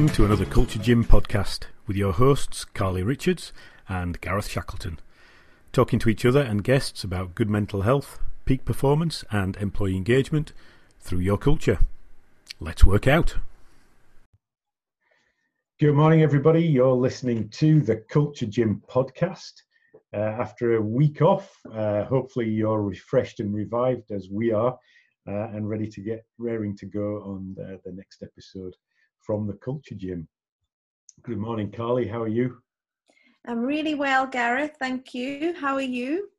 Welcome to another Culture Gym podcast with your hosts, Carly Richards and Gareth Shackleton, talking to each other and guests about good mental health, peak performance, and employee engagement through your culture. Let's work out. Good morning, everybody. You're listening to the Culture Gym podcast. Uh, after a week off, uh, hopefully you're refreshed and revived as we are uh, and ready to get raring to go on the, the next episode from the Culture Gym. Good morning, Carly. How are you? I'm really well, Gareth. Thank you. How are you?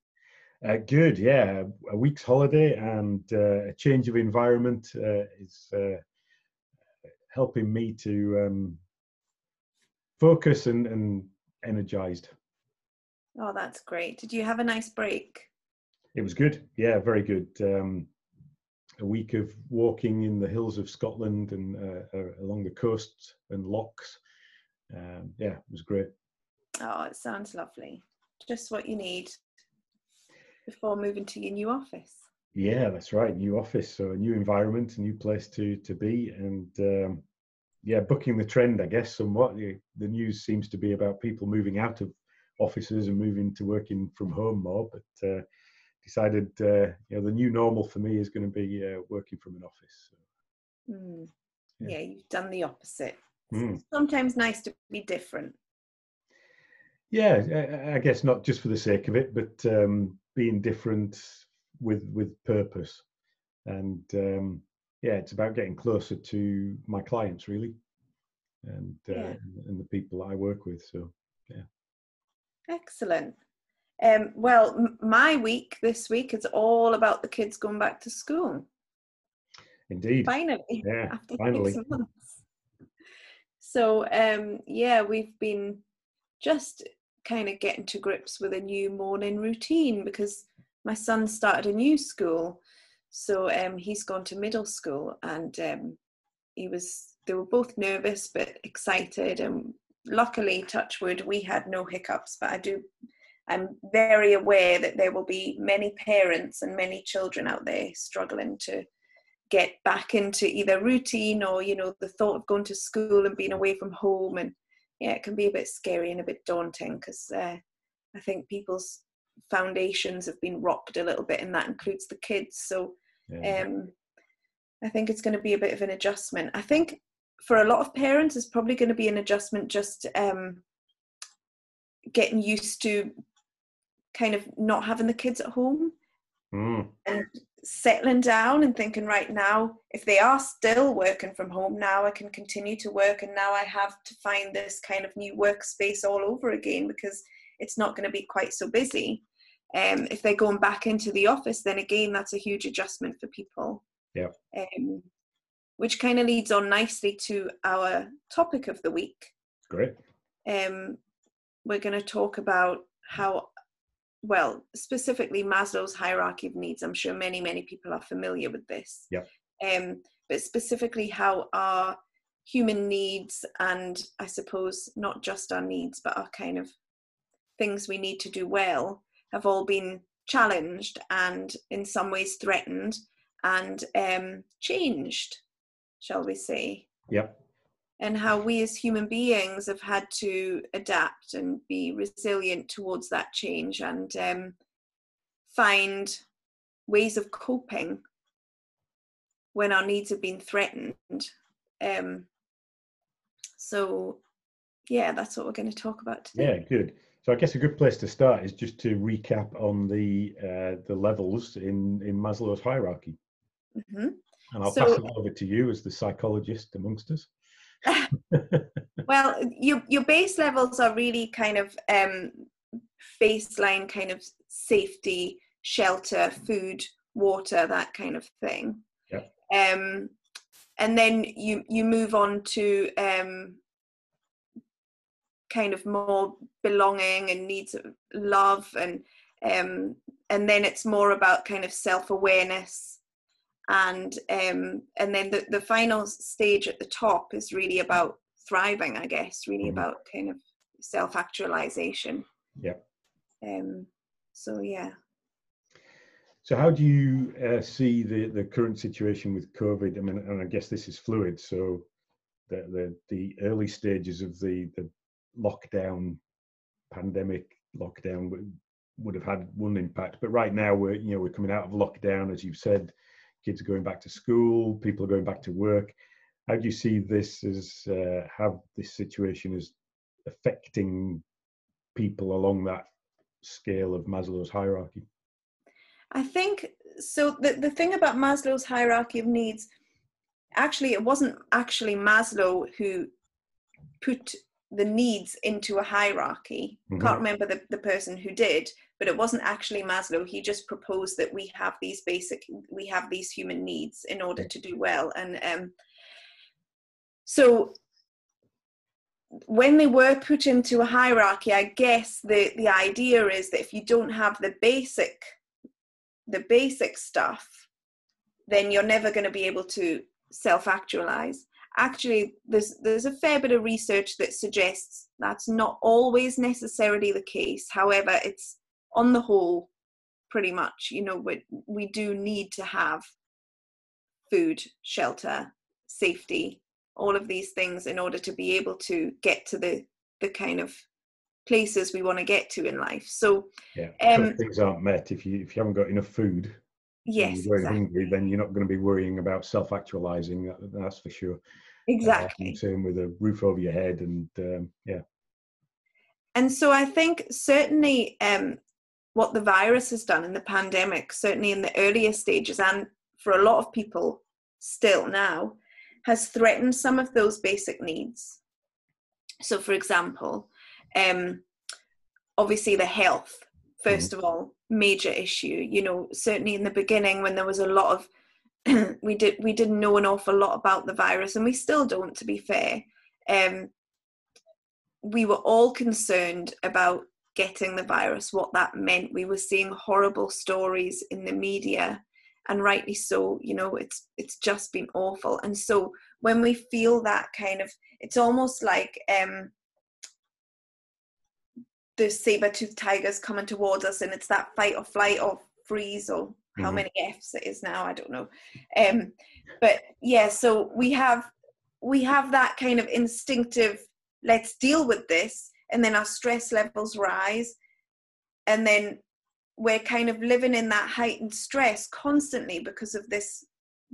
Uh, good, yeah. A week's holiday and uh, a change of environment uh, is uh, helping me to um, focus and, and energized. Oh, that's great. Did you have a nice break? It was good. Yeah, very good. Um, a week of walking in the hills of Scotland and uh, uh, along the coasts and lochs. Um, yeah, it was great. Oh, it sounds lovely. Just what you need before moving to your new office. Yeah, that's right. New office, so a new environment, a new place to to be, and um, yeah, booking the trend, I guess. Somewhat, the, the news seems to be about people moving out of offices and moving to working from home more, but uh, decided uh, you know the new normal for me is going to be uh, working from an office. So, mm. yeah. yeah. you've done the opposite. Mm. Sometimes nice to be different. Yeah, I guess not just for the sake of it, but um, being different with with purpose, and um, yeah, it's about getting closer to my clients really, and uh, yeah. and the people I work with. So yeah, excellent. Um, well, m- my week this week is all about the kids going back to school. Indeed. Finally. Yeah. After finally. So um, yeah, we've been just kind of getting to grips with a new morning routine because my son started a new school. So um, he's gone to middle school and um, he was they were both nervous but excited and luckily touchwood we had no hiccups but i do I'm very aware that there will be many parents and many children out there struggling to get back into either routine or you know the thought of going to school and being away from home. And yeah it can be a bit scary and a bit daunting because uh, i think people's foundations have been rocked a little bit and that includes the kids. So yeah. um, i think it's going to be a bit of an adjustment. I think for a lot of parents it's probably going to be an adjustment just um, getting used to kind of not having the kids at home mm. and settling down and thinking right now if they are still working from home now i can continue to work and now i have to find this kind of new workspace all over again because it's not going to be quite so busy um, if they're going back into the office then again that's a huge adjustment for people. Yeah um, which kind of leads on nicely to our topic of the week. Great. Um, we're going to talk about how well, specifically Maslow's hierarchy of needs. I'm sure many, many people are familiar with this. Yeah. Um, but specifically, how our human needs and I suppose not just our needs, but our kind of things we need to do well have all been challenged and in some ways threatened and um, changed, shall we say? Yeah and how we as human beings have had to adapt and be resilient towards that change and um, find ways of coping when our needs have been threatened. Um, so, yeah, that's what we're going to talk about today. Yeah, good. So I guess a good place to start is just to recap on the uh, the levels in in Maslow's hierarchy. Mm-hmm. And I'll so, pass it over to you as the psychologist amongst us. well, your your base levels are really kind of um, baseline kind of safety, shelter, food, water, that kind of thing. Yeah. Um, and then you you move on to um, kind of more belonging and needs of love and um, and then it's more about kind of self awareness and um, and then the, the final stage at the top is really about thriving i guess really mm-hmm. about kind of self-actualization. Yeah. Um so yeah. So how do you uh, see the the current situation with covid? I mean and i guess this is fluid so the the, the early stages of the the lockdown pandemic lockdown would, would have had one impact. But right now we're you know we're coming out of lockdown as you've said kids are going back to school people are going back to work. How do you see this as uh, how this situation is affecting people along that scale of maslow's hierarchy? I think so the, the thing about maslow's hierarchy of needs actually it wasn't actually maslow who put the needs into a hierarchy. Mm-hmm. Can't remember the, the person who did, but it wasn't actually Maslow. He just proposed that we have these basic, we have these human needs in order to do well. And um, so when they were put into a hierarchy, I guess the, the idea is that if you don't have the basic, the basic stuff, then you're never going to be able to self-actualize actually there's there's a fair bit of research that suggests that's not always necessarily the case. However it's on the whole pretty much you know we, we do need to have food shelter safety all of these things in order to be able to get to the the kind of places we want to get to in life. So yeah um, things aren't met if you if you haven't got enough food yes you're exactly. hungry then you're not going to be worrying about self-actualizing that, that's for sure. Exactly. uh, same with a roof over your head and um, yeah. And so i think certainly um, what the virus has done in the pandemic certainly in the earlier stages and for a lot of people still now has threatened some of those basic needs. So for example um, obviously the health 1st mm-hmm. of all major issue. You know certainly in the beginning when there was a lot of we did we didn't know an awful lot about the virus and we still don't to be fair. Um, we were all concerned about getting the virus what that meant. We were seeing horrible stories in the media and rightly so you know it's it's just been awful. And so when we feel that kind of it's almost like um the saber-toothed tigers coming towards us and it's that fight or flight or freeze or how mm-hmm. many F's it is now, I don't know. Um, but yeah, so we have we have that kind of instinctive let's deal with this and then our stress levels rise and then we're kind of living in that heightened stress constantly because of this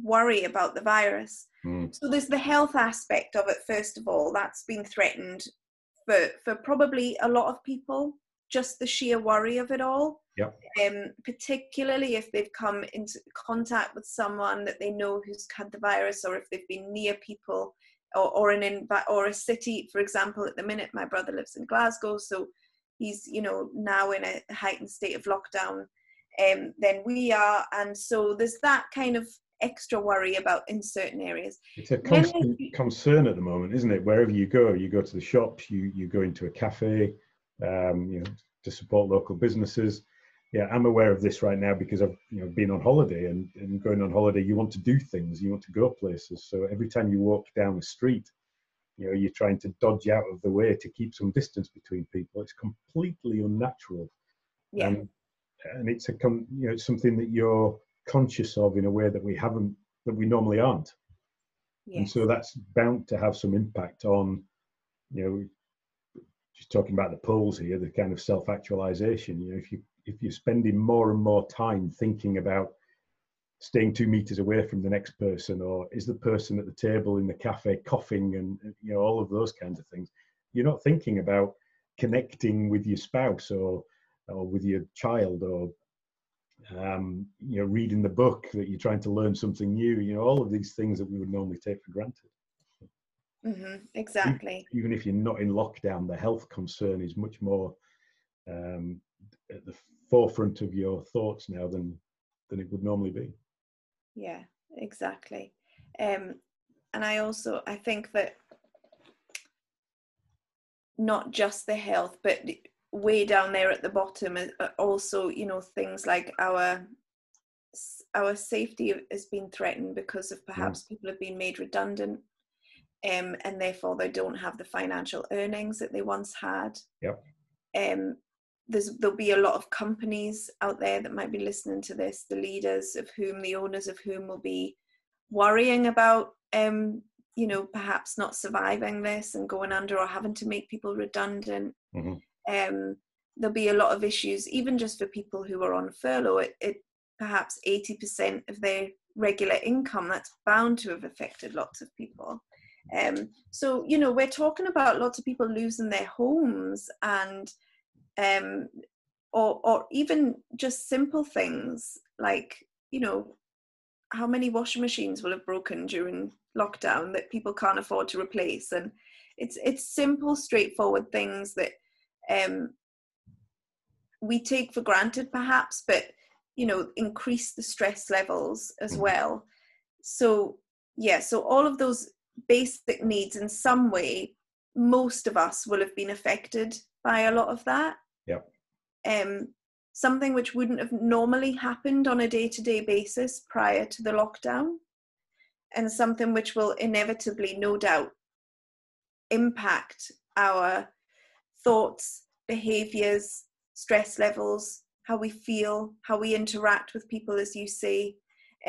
worry about the virus mm. so there's the health aspect of it first of all that's been threatened for for probably a lot of people just the sheer worry of it all. Yep. Um, particularly if they've come into contact with someone that they know who's had the virus, or if they've been near people, or, or an in or a city. For example, at the minute, my brother lives in Glasgow, so he's you know now in a heightened state of lockdown. Um, than we are, and so there's that kind of extra worry about in certain areas. It's a constant concern at the moment, isn't it? Wherever you go, you go to the shops, you you go into a cafe, um, you know, to support local businesses. Yeah, I'm aware of this right now because I've you know been on holiday and, and going on holiday, you want to do things, you want to go places. So every time you walk down the street, you know, you're trying to dodge out of the way to keep some distance between people. It's completely unnatural. Yeah. And, and it's a you know it's something that you're conscious of in a way that we haven't that we normally aren't. Yes. And so that's bound to have some impact on you know just talking about the poles here, the kind of self-actualization. You know, if you if you're spending more and more time thinking about staying two meters away from the next person, or is the person at the table in the cafe coughing, and you know all of those kinds of things, you're not thinking about connecting with your spouse or or with your child or um, you know reading the book that you're trying to learn something new. You know all of these things that we would normally take for granted. Mm-hmm, exactly. Even if you're not in lockdown, the health concern is much more um, at the forefront of your thoughts now than than it would normally be. Yeah, exactly. Um, and I also I think that not just the health, but way down there at the bottom, also you know things like our our safety has been threatened because of perhaps yeah. people have been made redundant um, and therefore they don't have the financial earnings that they once had. Yep. Um, there's there'll be a lot of companies out there that might be listening to this, the leaders of whom, the owners of whom will be worrying about um, you know perhaps not surviving this and going under or having to make people redundant hmm um, there'll be a lot of issues even just for people who are on furlough. It, it perhaps 80% of their regular income that's bound to have affected lots of people. Um, so you know we're talking about lots of people losing their homes and um, or or even just simple things like you know how many washing machines will have broken during lockdown that people can't afford to replace. And it's it's simple straightforward things that um, we take for granted perhaps but you know increase the stress levels as Mhm. well so yeah so all of those basic needs in some way most of us will have been affected by a lot of that Yep. um something which wouldn't have normally happened on a day-to-day basis prior to the lockdown and something which will inevitably no doubt impact our thoughts behaviors stress levels how we feel how we interact with people as you say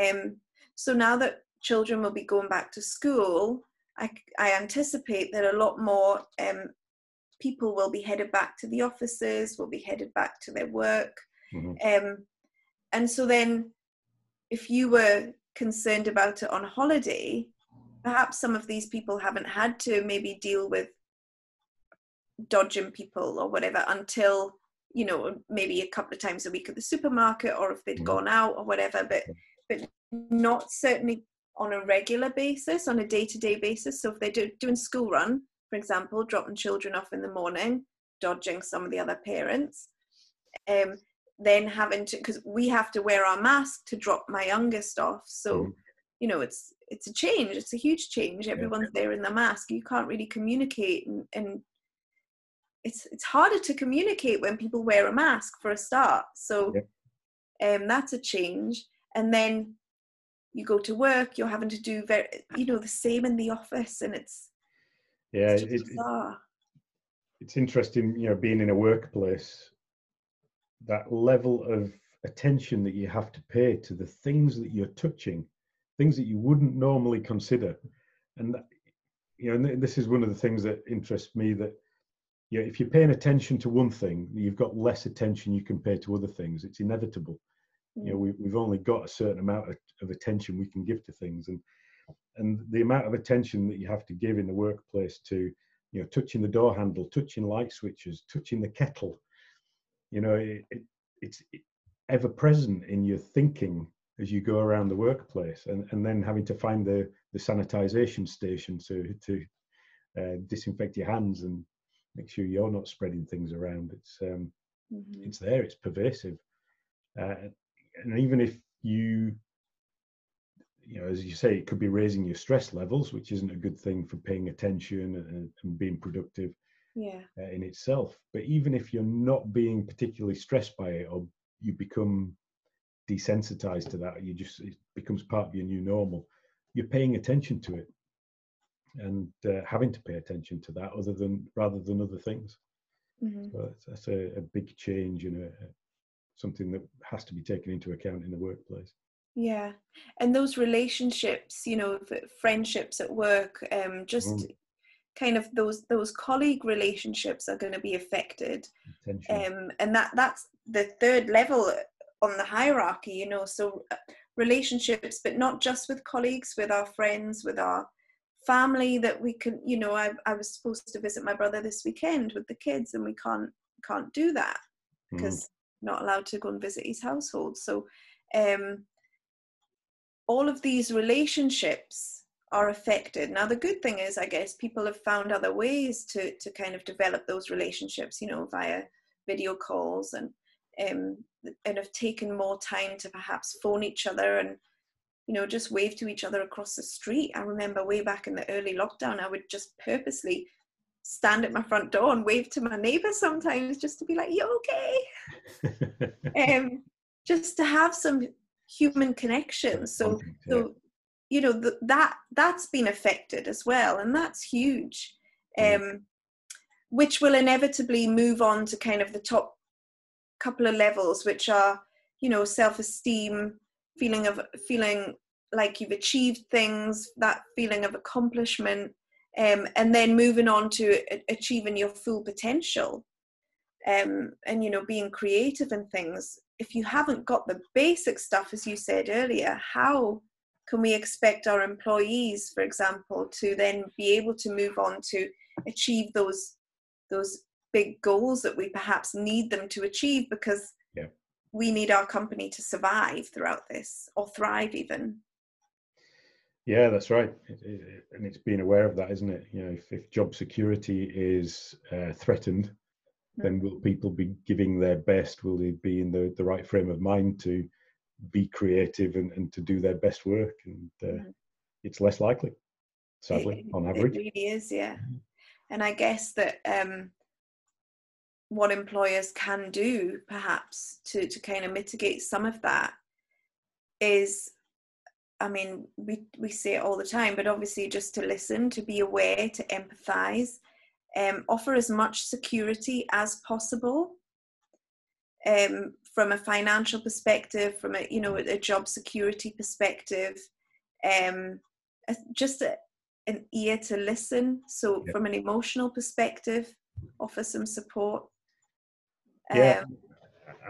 um, so now that children will be going back to school i, I anticipate that a lot more um, people will be headed back to the offices will be headed back to their work. Hmm um, and so then if you were concerned about it on holiday perhaps some of these people haven't had to maybe deal with dodging people or whatever until you know maybe a couple of times a week at the supermarket or if they'd Mhm. gone out or whatever but but not certainly on a regular basis on a day-to-day basis. So if they're do, doing school run for example dropping children off in the morning dodging some of the other parents um then having to because we have to wear our mask to drop my youngest off. So Mhm. you know it's it's a change it's a huge change. Everyone's there in the mask. You can't really communicate and, and it's it's harder to communicate when people wear a mask for a start. So um that's a change. And then you go to work you're having to do very you know the same in the office and it's, yeah it's it, just it- it's interesting you know being in a workplace that level of attention that you have to pay to the things that you're touching things that you wouldn't normally consider. And that, you know and this is one of the things that interests me that you know, if you're paying attention to one thing you've got less attention you can pay to other things it's inevitable you know Mm. we, we've only got a certain amount of, of attention we can give to things and and the amount of attention that you have to give in the workplace to you know touching the door handle touching light switches touching the kettle you know it, it, it's ever present in your thinking as you go around the workplace and, and then having to find the the sanitization station to to uh, disinfect your hands and make sure you're not spreading things around. It's um Mhm. it's there it's pervasive. Uh, and even if you you know as you say it could be raising your stress levels which isn't a good thing for paying attention and, and being productive yeah. uh, in itself. But even if you're not being particularly stressed by it or you become desensitized to that you just it becomes part of your new normal you're paying attention to it and uh, having to pay attention to that other than rather than other things Mhm. so that's, that's a, a big change and a, something that has to be taken into account in the workplace. Yeah, and those relationships, you know, friendships at work, um, just Mm. kind of those those colleague relationships are going to be affected, Attention. um, and that that's the third level on the hierarchy, you know. So uh, relationships, but not just with colleagues, with our friends, with our family. That we can, you know, I I was supposed to visit my brother this weekend with the kids, and we can't can't do that Mm. because not allowed to go and visit his household. So um, all of these relationships are affected. Now the good thing is, I guess, people have found other ways to to kind of develop those relationships, you know, via video calls and um, and have taken more time to perhaps phone each other and you know just wave to each other across the street. I remember way back in the early lockdown, I would just purposely stand at my front door and wave to my neighbour sometimes just to be like, "You okay?" um, just to have some human connection. So, so you know th- that that's been affected as well, and that's huge. Um, which will inevitably move on to kind of the top couple of levels, which are you know self-esteem, feeling of feeling like you've achieved things, that feeling of accomplishment, um, and then moving on to achieving your full potential um, and you know being creative and things if you haven't got the basic stuff as you said earlier how can we expect our employees for example to then be able to move on to achieve those those big goals that we perhaps need them to achieve because. We need our company to survive throughout this or thrive even yeah, that's right, it, it, and it's being aware of that, isn't it? You know, if, if job security is uh, threatened, mm. then will people be giving their best? Will they be in the, the right frame of mind to be creative and, and to do their best work? And uh, mm. it's less likely, sadly, it, on average. It really is, yeah. Mm-hmm. And I guess that um, what employers can do, perhaps, to to kind of mitigate some of that, is I mean, we, we say it all the time, but obviously just to listen, to be aware, to empathize, um, offer as much security as possible um, from a financial perspective, from a, you know, a job security perspective, um, just a, an ear to listen. So from an emotional perspective, offer some support. Yeah. Um,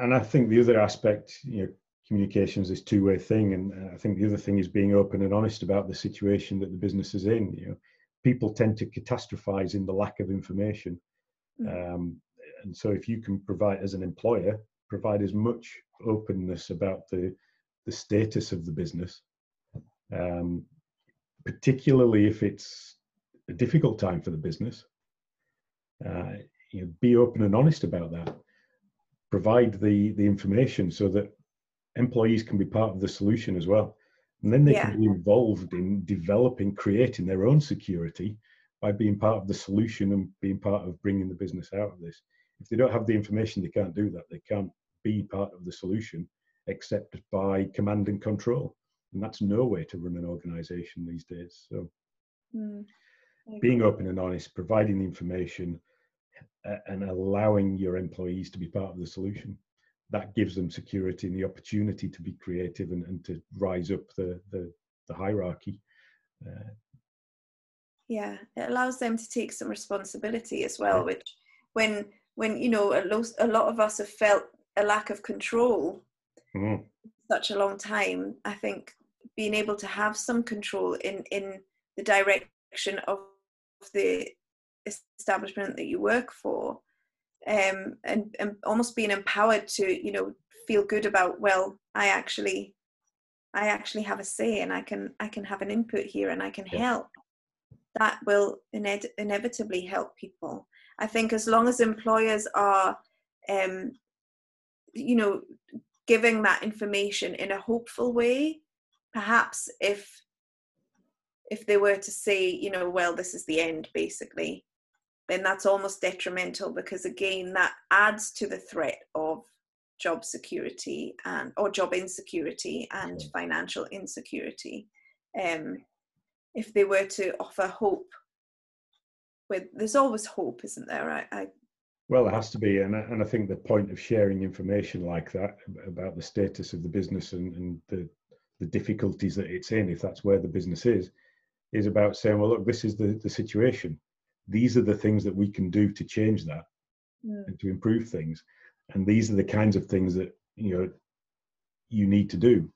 and I think the other aspect, you know, communications this two-way thing and i think the other thing is being open and honest about the situation that the business is in you know people tend to catastrophize in the lack of information mm. um, and so if you can provide as an employer provide as much openness about the the status of the business um, particularly if it's a difficult time for the business uh, you know, be open and honest about that provide the the information so that employees can be part of the solution as well. And then they yeah. can be involved in developing, creating their own security by being part of the solution and being part of bringing the business out of this. If they don't have the information, they can't do that. They can't be part of the solution except by command and control. And that's no way to run an organization these days. So mm. being open and honest, providing the information, and allowing your employees to be part of the solution that gives them security and the opportunity to be creative and, and to rise up the, the, the hierarchy. Uh, yeah, it allows them to take some responsibility as well, which when when you know a lot, a lot of us have felt a lack of control mm. such a long time. I think being able to have some control in in the direction of the establishment that you work for um, and, and almost being empowered to you know feel good about well i actually i actually have a say and i can i can have an input here and i can yeah. help that will ine- inevitably help people i think as long as employers are um, you know giving that information in a hopeful way perhaps if if they were to say you know well this is the end basically then that's almost detrimental because again that adds to the threat of job security and or job insecurity and financial insecurity. Um, if they were to offer hope with there's always hope isn't there? I, I well, it has to be, and I, and I think the point of sharing information like that about the status of the business and, and the the difficulties that it's in, if that's where the business is, is about saying, well, look, this is the the situation these are the things that we can do to change that mm. and to improve things. And these are the kinds of things that you know you need to do.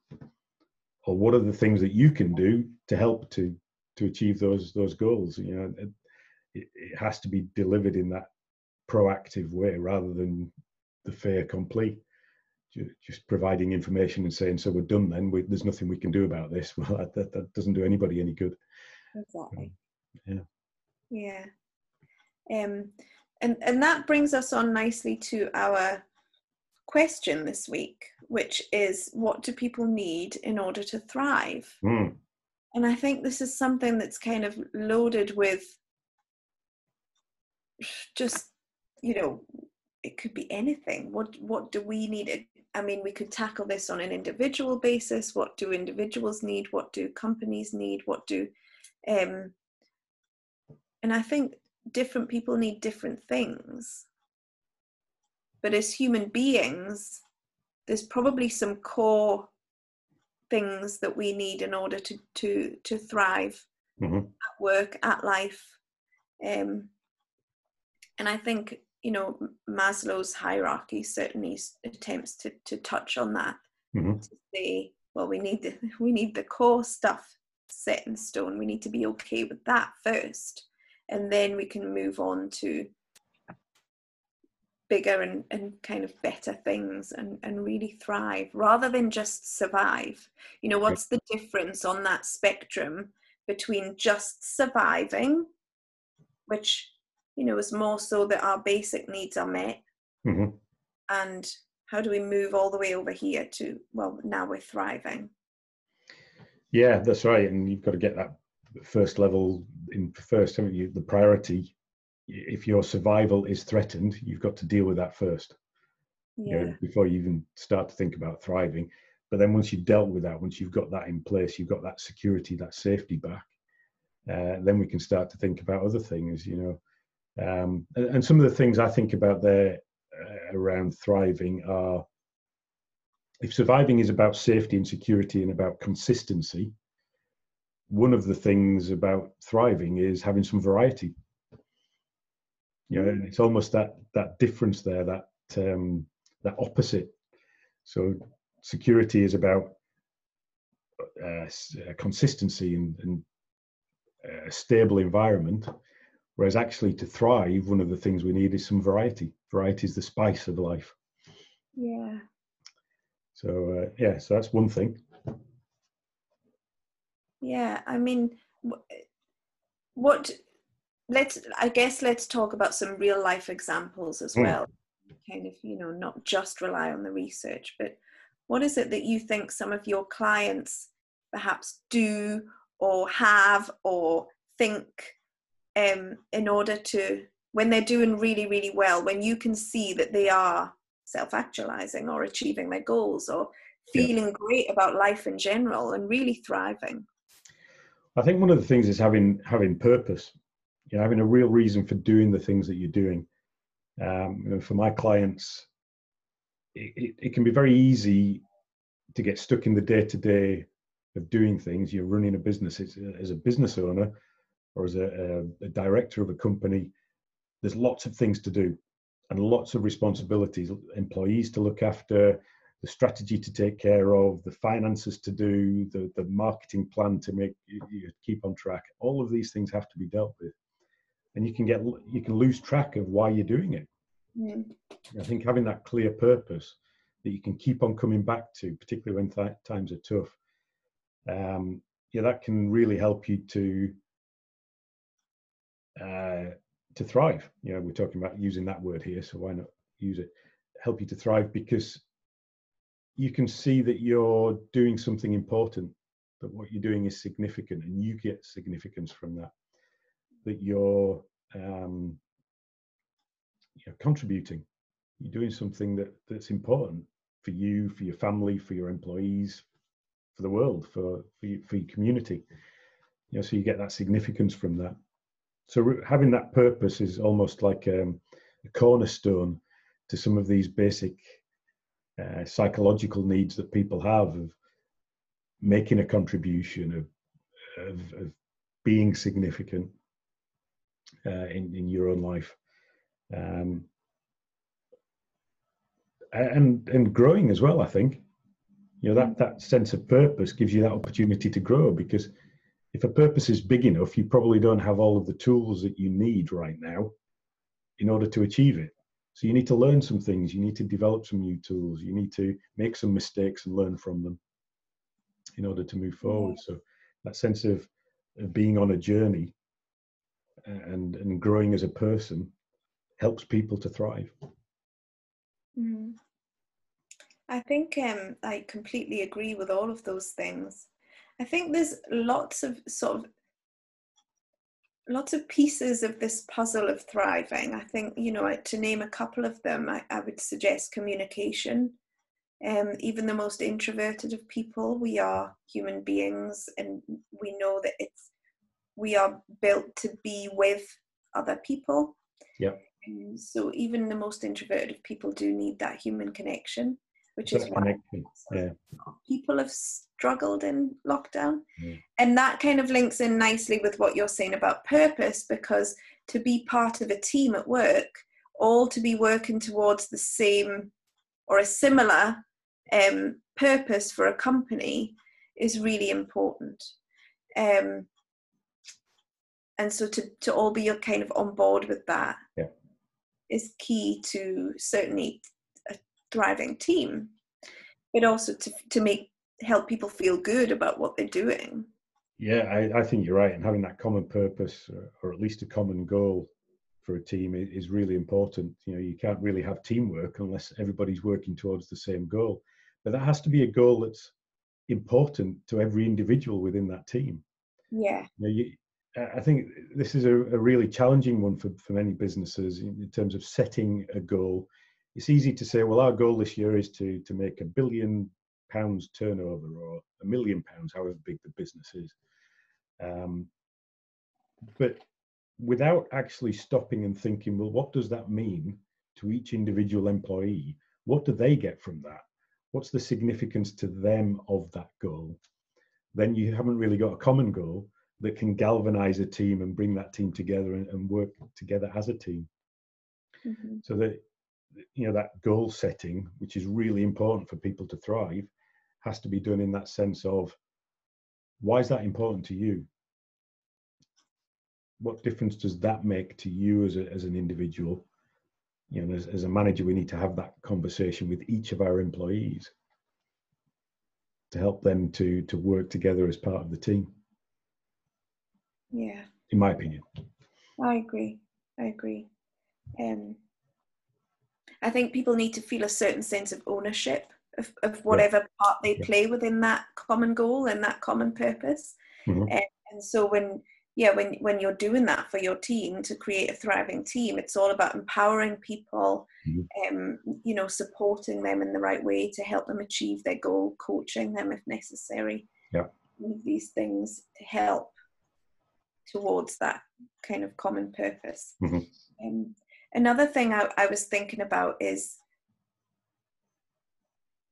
Or what are the things that you can do to help to to achieve those those goals? You know it, it has to be delivered in that proactive way rather than the fair complete. Just providing information and saying so we're done then. We, there's nothing we can do about this. Well that, that doesn't do anybody any good. Exactly. Um, yeah. Yeah um, and, and that brings us on nicely to our question this week, which is what do people need in order to thrive? Mm. And I think this is something that's kind of loaded with just, you know, it could be anything. What what do we need? I mean, we could tackle this on an individual basis. What do individuals need? What do companies need? What do um and I think different people need different things. But as human beings, there's probably some core things that we need in order to to to thrive hmm at work, at life. Um, and I think you know Maslow's hierarchy certainly attempts to to touch on that hmm to say, well, we need the we need the core stuff set in stone. We need to be okay with that first, and then we can move on to bigger and, and kind of better things and, and really thrive rather than just survive. You know, what's the difference on that spectrum between just surviving, which, you know, is more so that our basic needs are met, hmm and how do we move all the way over here to, well, now we're thriving? Yeah, that's right. And you've got to get that first level in first, haven't you? The priority. If your survival is threatened, you've got to deal with that first. you Yeah. know, before you even start to think about thriving. But then once you've dealt with that, once you've got that in place, you've got that security, that safety back, uh, then we can start to think about other things, you know. Um, and, and some of the things I think about there uh, around thriving are if surviving is about safety and security and about consistency, one of the things about thriving is having some variety. You know, and it's almost that that difference there, that um, that opposite. So security is about uh, uh, consistency and, and a stable environment, whereas actually to thrive, one of the things we need is some variety. Variety is the spice of life. Yeah. So uh, yeah, so that's one thing. Yeah, I mean, what? Let's. I guess let's talk about some real life examples as Mm. well. Kind of, you know, not just rely on the research, but what is it that you think some of your clients perhaps do or have or think um, in order to when they're doing really, really well, when you can see that they are self-actualizing or achieving their goals or Yeah. feeling great about life in general and really thriving. I think one of the things is having having purpose. You know, having a real reason for doing the things that you're doing. Um, for my clients, it, it, it can be very easy to get stuck in the day to day of doing things. You're running a business it's, as a business owner or as a, a, a director of a company. There's lots of things to do and lots of responsibilities, employees to look after, the strategy to take care of, the finances to do, the, the marketing plan to make you, you keep on track. All of these things have to be dealt with, and you can get you can lose track of why you're doing it. Mm. I think having that clear purpose that you can keep on coming back to, particularly when th- times are tough, um, yeah, that can really help you to uh, to thrive. You know, we're talking about using that word here, so why not use it? Help you to thrive because you can see that you're doing something important, that what you're doing is significant, and you get significance from that. That you're um, you're contributing. You're doing something that that's important for you, for your family, for your employees, for the world, for for, you, for your community. You know, so you get that significance from that. So having that purpose is almost like um, a cornerstone to some of these basic uh, psychological needs that people have of making a contribution, of of, of being significant uh, in in your own life, um, and and growing as well. I think you know that that sense of purpose gives you that opportunity to grow because if a purpose is big enough, you probably don't have all of the tools that you need right now in order to achieve it. So you need to learn some things. You need to develop some new tools. You need to make some mistakes and learn from them in order to move forward. So that sense of, of being on a journey and and growing as a person helps people to thrive. Mm. I think um, I completely agree with all of those things. I think there's lots of sort of lots of pieces of this puzzle of thriving. I think, you know, to name a couple of them, I, I would suggest communication. Um, even the most introverted of people, we are human beings, and we know that it's we are built to be with other people. Um, so even the most introverted of people do need that human connection. Which is why yeah. people have struggled in lockdown. Mm. And that kind of links in nicely with what you're saying about purpose, because to be part of a team at work, all to be working towards the same or a similar um, purpose for a company is really important. Um, and so to, to all be kind of on board with that yeah. is key to certainly thriving team, but also to, to make help people feel good about what they're doing. Yeah, I, I think you're right. And having that common purpose or, or at least a common goal for a team is really important. You know, you can't really have teamwork unless everybody's working towards the same goal. But that has to be a goal that's important to every individual within that team. Yeah. You know, you, I think this is a, a, really challenging one for, for many businesses in, in, terms of setting a goal. It's easy to say, well, our goal this year is to to make a billion pounds turnover or a million pounds, however big the business is. Um, but without actually stopping and thinking, well, what does that mean to each individual employee? What do they get from that? What's the significance to them of that goal? Then you haven't really got a common goal that can galvanize a team and bring that team together and, and work together as a team. Mm-hmm. So that you know that goal setting, which is really important for people to thrive, has to be done in that sense of why is that important to you? What difference does that make to you as, a, as an individual? You know, as, as a manager, we need to have that conversation with each of our employees to help them to to work together as part of the team. Yeah. In my opinion. I agree. I agree. Um, I think people need to feel a certain sense of ownership of, of whatever yeah. part they yeah. play within that common goal and that common purpose. Mm-hmm. Um, and so when yeah when when you're doing that for your team to create a thriving team it's all about empowering people mm-hmm. um, you know supporting them in the right way to help them achieve their goal coaching them if necessary yeah these things to help towards that kind of common purpose. Mm-hmm. Um, another thing I, I was thinking about is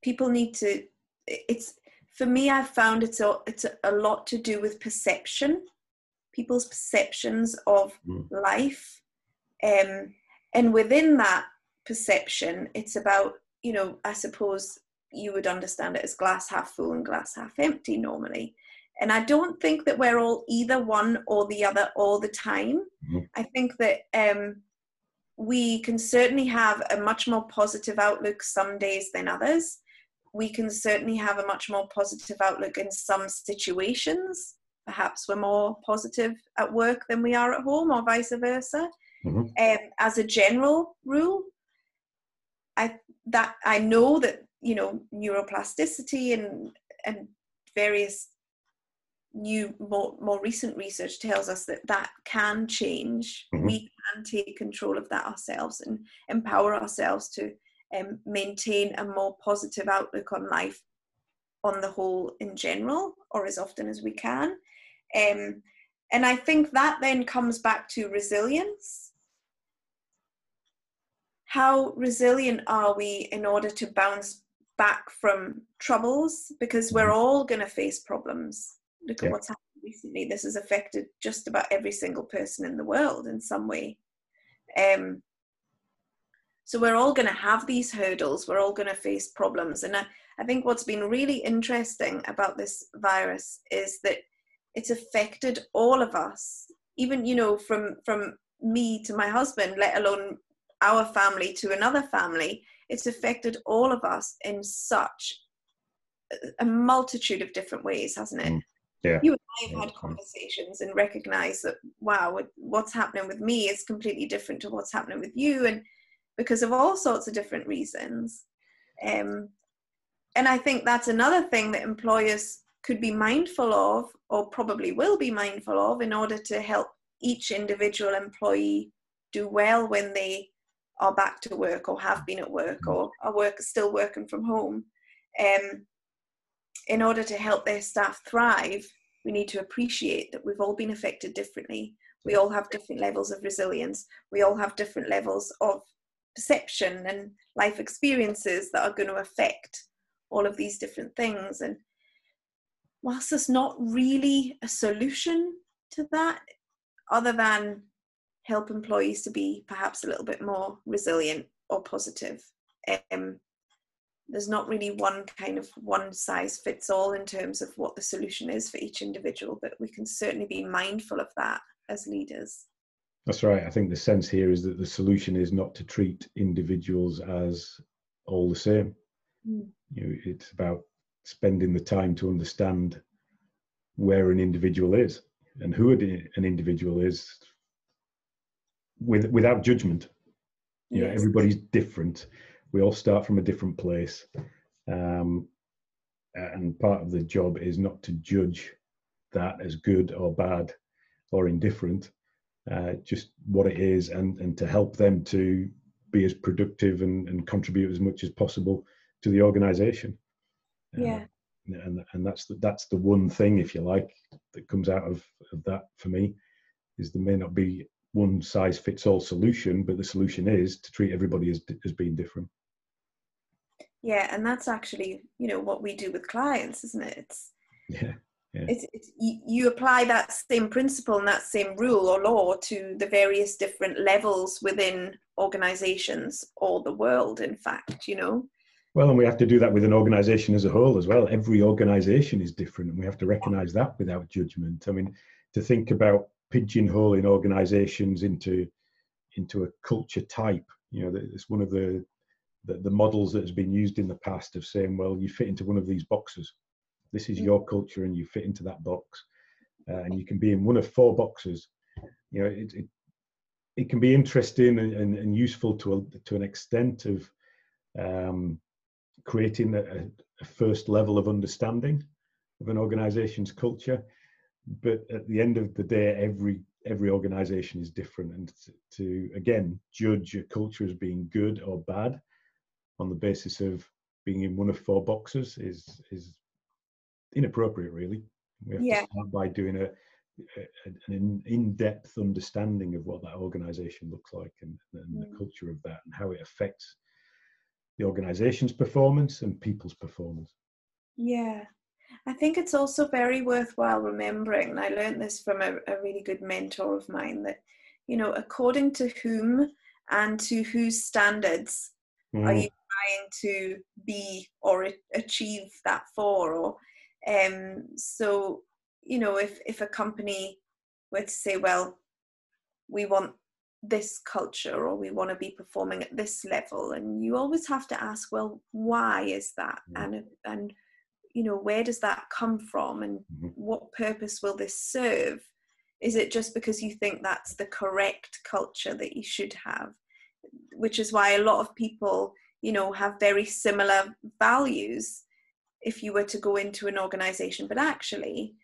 people need to. It's for me. I've found it's a it's a, lot to do with perception, people's perceptions of mm. life, um, and within that perception, it's about you know I suppose you would understand it as glass half full and glass half empty normally and I don't think that we're all either one or the other all the time. Mm-hmm. I think that um, we can certainly have a much more positive outlook some days than others. We can certainly have a much more positive outlook in some situations. Perhaps we're more positive at work than we are at home, or vice versa. Mm-hmm. Um, as a general rule, I that I know that you know neuroplasticity and and various new more more recent research tells us that that can change. Mm-hmm. we can take control of that ourselves and empower ourselves to um, maintain a more positive outlook on life on the whole in general or as often as we can. Um, and i think that then comes back to resilience. How resilient are we in order to bounce back from troubles? Because we're mm-hmm. all going to face problems look at yeah. what's happened recently. This has affected just about every single person in the world in some way. Um, so we're all going to have these hurdles. We're all going to face problems. And I, I think what's been really interesting about this virus is that it's affected all of us, even you know from from me to my husband, let alone our family to another family. It's affected all of us in such a multitude of different ways, hasn't it? Mm yeah. you and I have had conversations and recognize that wow, what's happening with me is completely different to what's happening with you, and because of all sorts of different reasons. Um, and I think that's another thing that employers could be mindful of, or probably will be mindful of, in order to help each individual employee do well when they are back to work or have been at work mm. or are work still working from home. Um, in order to help their staff thrive, we need to appreciate that we've all been affected differently. We all have different levels of resilience. We all have different levels of perception and life experiences that are going to affect all of these different things. And whilst there's not really a solution to that, other than help employees to be perhaps a little bit more resilient or positive, um, there's not really one kind of one size fits all in terms of what the solution is for each individual, but we can certainly be mindful of that as leaders. That's right. I think the sense here is that the solution is not to treat individuals as all the same. Mm. You know, it's about spending the time to understand where an individual is and who an individual is with without judgment. You yes. know, everybody's different. We all start from a different place. Um, and part of the job is not to judge that as good or bad or indifferent, uh, just what it is, and and to help them to be as productive and, and contribute as much as possible to the organisation. Uh, yeah. and and that's the, that's the one thing, if you like, that comes out of, of that for me, is there may not be one size fits all solution, but the solution is to treat everybody as as being different. Yeah, and that's actually you know what we do with clients, isn't it? It's yeah yeah. It's, it's, you apply that same principle and that same rule or law to the various different levels within organizations or the world in fact you know well and we have to do that with an organization as a whole as well every organization is different and we have to recognize that without judgment i mean to think about pigeonholing organizations into into a culture type you know it's one of the, the the models that has been used in the past of saying well you fit into one of these boxes this is your culture, and you fit into that box, uh, and you can be in one of four boxes. You know, it it, it can be interesting and, and, and, useful to a, to an extent of um, creating a, a first level of understanding of an organization's culture. But at the end of the day, every every organization is different, and to, to again judge a culture as being good or bad on the basis of being in one of four boxes is is inappropriate, really. We have yeah. to start by doing a, a an in-depth understanding of what that organization looks like and, and mm. the culture of that and how it affects the organization's performance and people's performance. Yeah. I think it's also very worthwhile remembering, and I learned this from a, a really good mentor of mine, that, you know, according to whom and to whose standards mm. are you trying to be or achieve that for? Or um, so, you know, if, if a company were to say, well, we want this culture or we want to be performing at this level and you always have to ask well why is that mm-hmm. and and you know where does that come from and mm-hmm. what purpose will this serve is it just because you think that's the correct culture that you should have which is why a lot of people you know have very similar values if you were to go into an organization. But actually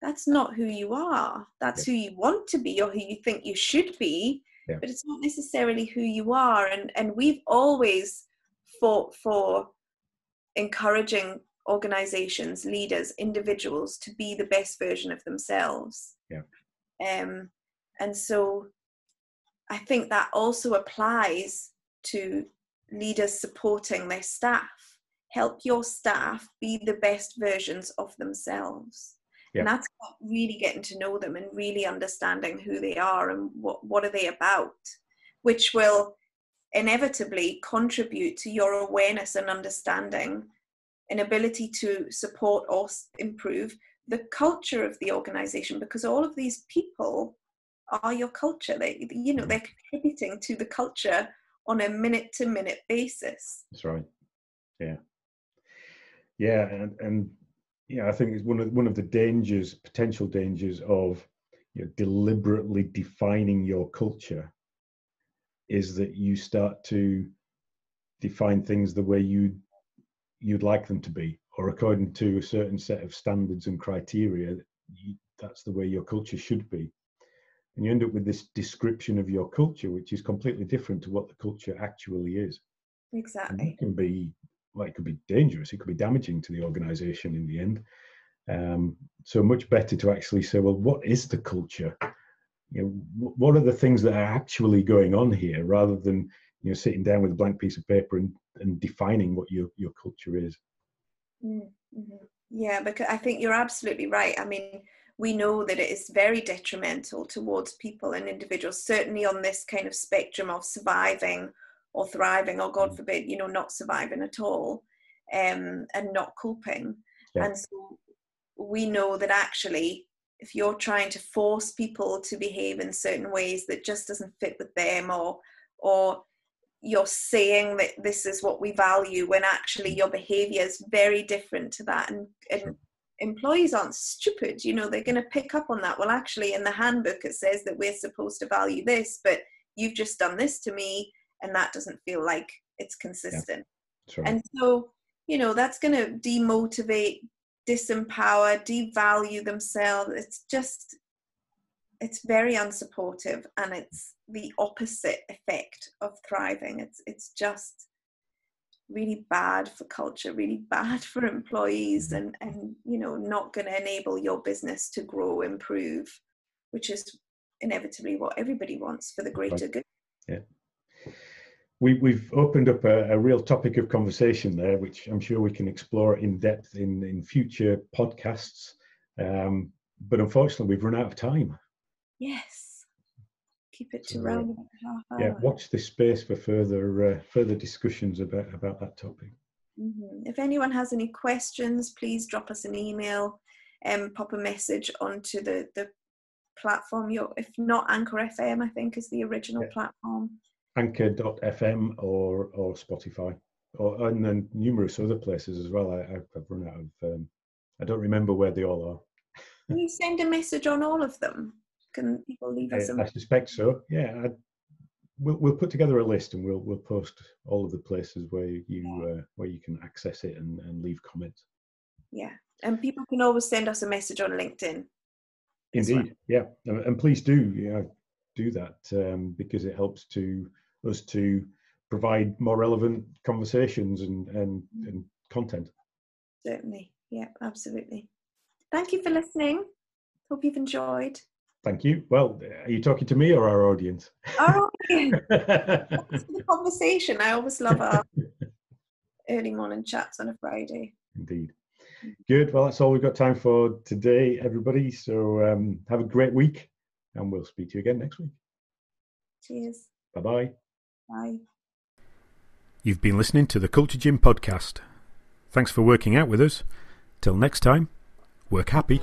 that's not who you are. That's yeah. who you want to be or who you think you should be yeah. but it's not necessarily who you are. And and we've always fought for encouraging organizations leaders individuals to be the best version of themselves. Yeah. Um and so i think that also applies to leaders supporting their staff. Help your staff be the best versions of themselves. Yeah. and that's really getting to know them and really understanding who they are and what what are they about which will inevitably contribute to your awareness and understanding and ability to support or improve the culture of the organization because all of these people are your culture. They you know mm-hmm. they're contributing to the culture on a minute to minute basis. That's right. Yeah. Yeah, and and yeah, I think it's one of one of the dangers, potential dangers of you know, deliberately defining your culture is that you start to define things the way you you'd like them to be, or according to a certain set of standards and criteria. That's the way your culture should be, and you end up with this description of your culture, which is completely different to what the culture actually is. Exactly. It can be well, it could be dangerous. It could be damaging to the organisation in the end. Um, so much better to actually say, well, what is the culture? You know, what are the things that are actually going on here, rather than you know sitting down with a blank piece of paper and, and defining what your your culture is. Mm-hmm. Yeah, because I think you're absolutely right. I mean, we know that it is very detrimental towards people and individuals, certainly on this kind of spectrum of surviving or thriving, or God mm. forbid, you know, not surviving at all um, and not coping. Yeah. And so we know that actually, if you're trying to force people to behave in certain ways that just doesn't fit with them, or or you're saying that this is what we value when actually your behavior is very different to that and, and employees aren't stupid you know they're going to pick up on that well actually in the handbook it says that we're supposed to value this but you've just done this to me and that doesn't feel like it's consistent yeah. right. and so you know that's going to demotivate disempower devalue themselves it's just it's very unsupportive and it's the opposite effect of thriving it's it's just really bad for culture really bad for employees mm-hmm. and and you know not going to enable your business to grow improve which is inevitably what everybody wants for the greater right. good yeah we, we've opened up a, a, real topic of conversation there, which I'm sure we can explore in depth in, in future podcasts. Um, but unfortunately, we've run out of time. Yes. Keep it to so, around half hour. Yeah, watch this space for further uh, further discussions about about that topic. Mm-hmm. If anyone has any questions, please drop us an email and um, pop a message onto the the platform. Your if not Anchor FM, I think is the original yeah. platform. Anchor.fm or or Spotify, or and then numerous other places as well. I, have run out of. Um, I don't remember where they all are. Can you send a message on all of them? Can people leave us? I, I suspect so. Yeah, I, we'll we'll put together a list and we'll we'll post all of the places where you uh, where you can access it and, and leave comments. Yeah, and people can always send us a message on LinkedIn. Indeed, well. yeah, and please do know, do that um, because it helps to us to provide more relevant conversations and and, mm. and content. Certainly, yeah, absolutely. Thank you for listening. Hope you've enjoyed. Thank you. Well, are you talking to me or our audience? Our audience. the conversation. I always love our early morning chats on a Friday. Indeed. Good. Well, that's all we've got time for today, everybody. So um, have a great week, and we'll speak to you again next week. Cheers. Bye-bye. Bye. You've been listening to the Culture Gym podcast. Thanks for working out with us. Till next time, work happy.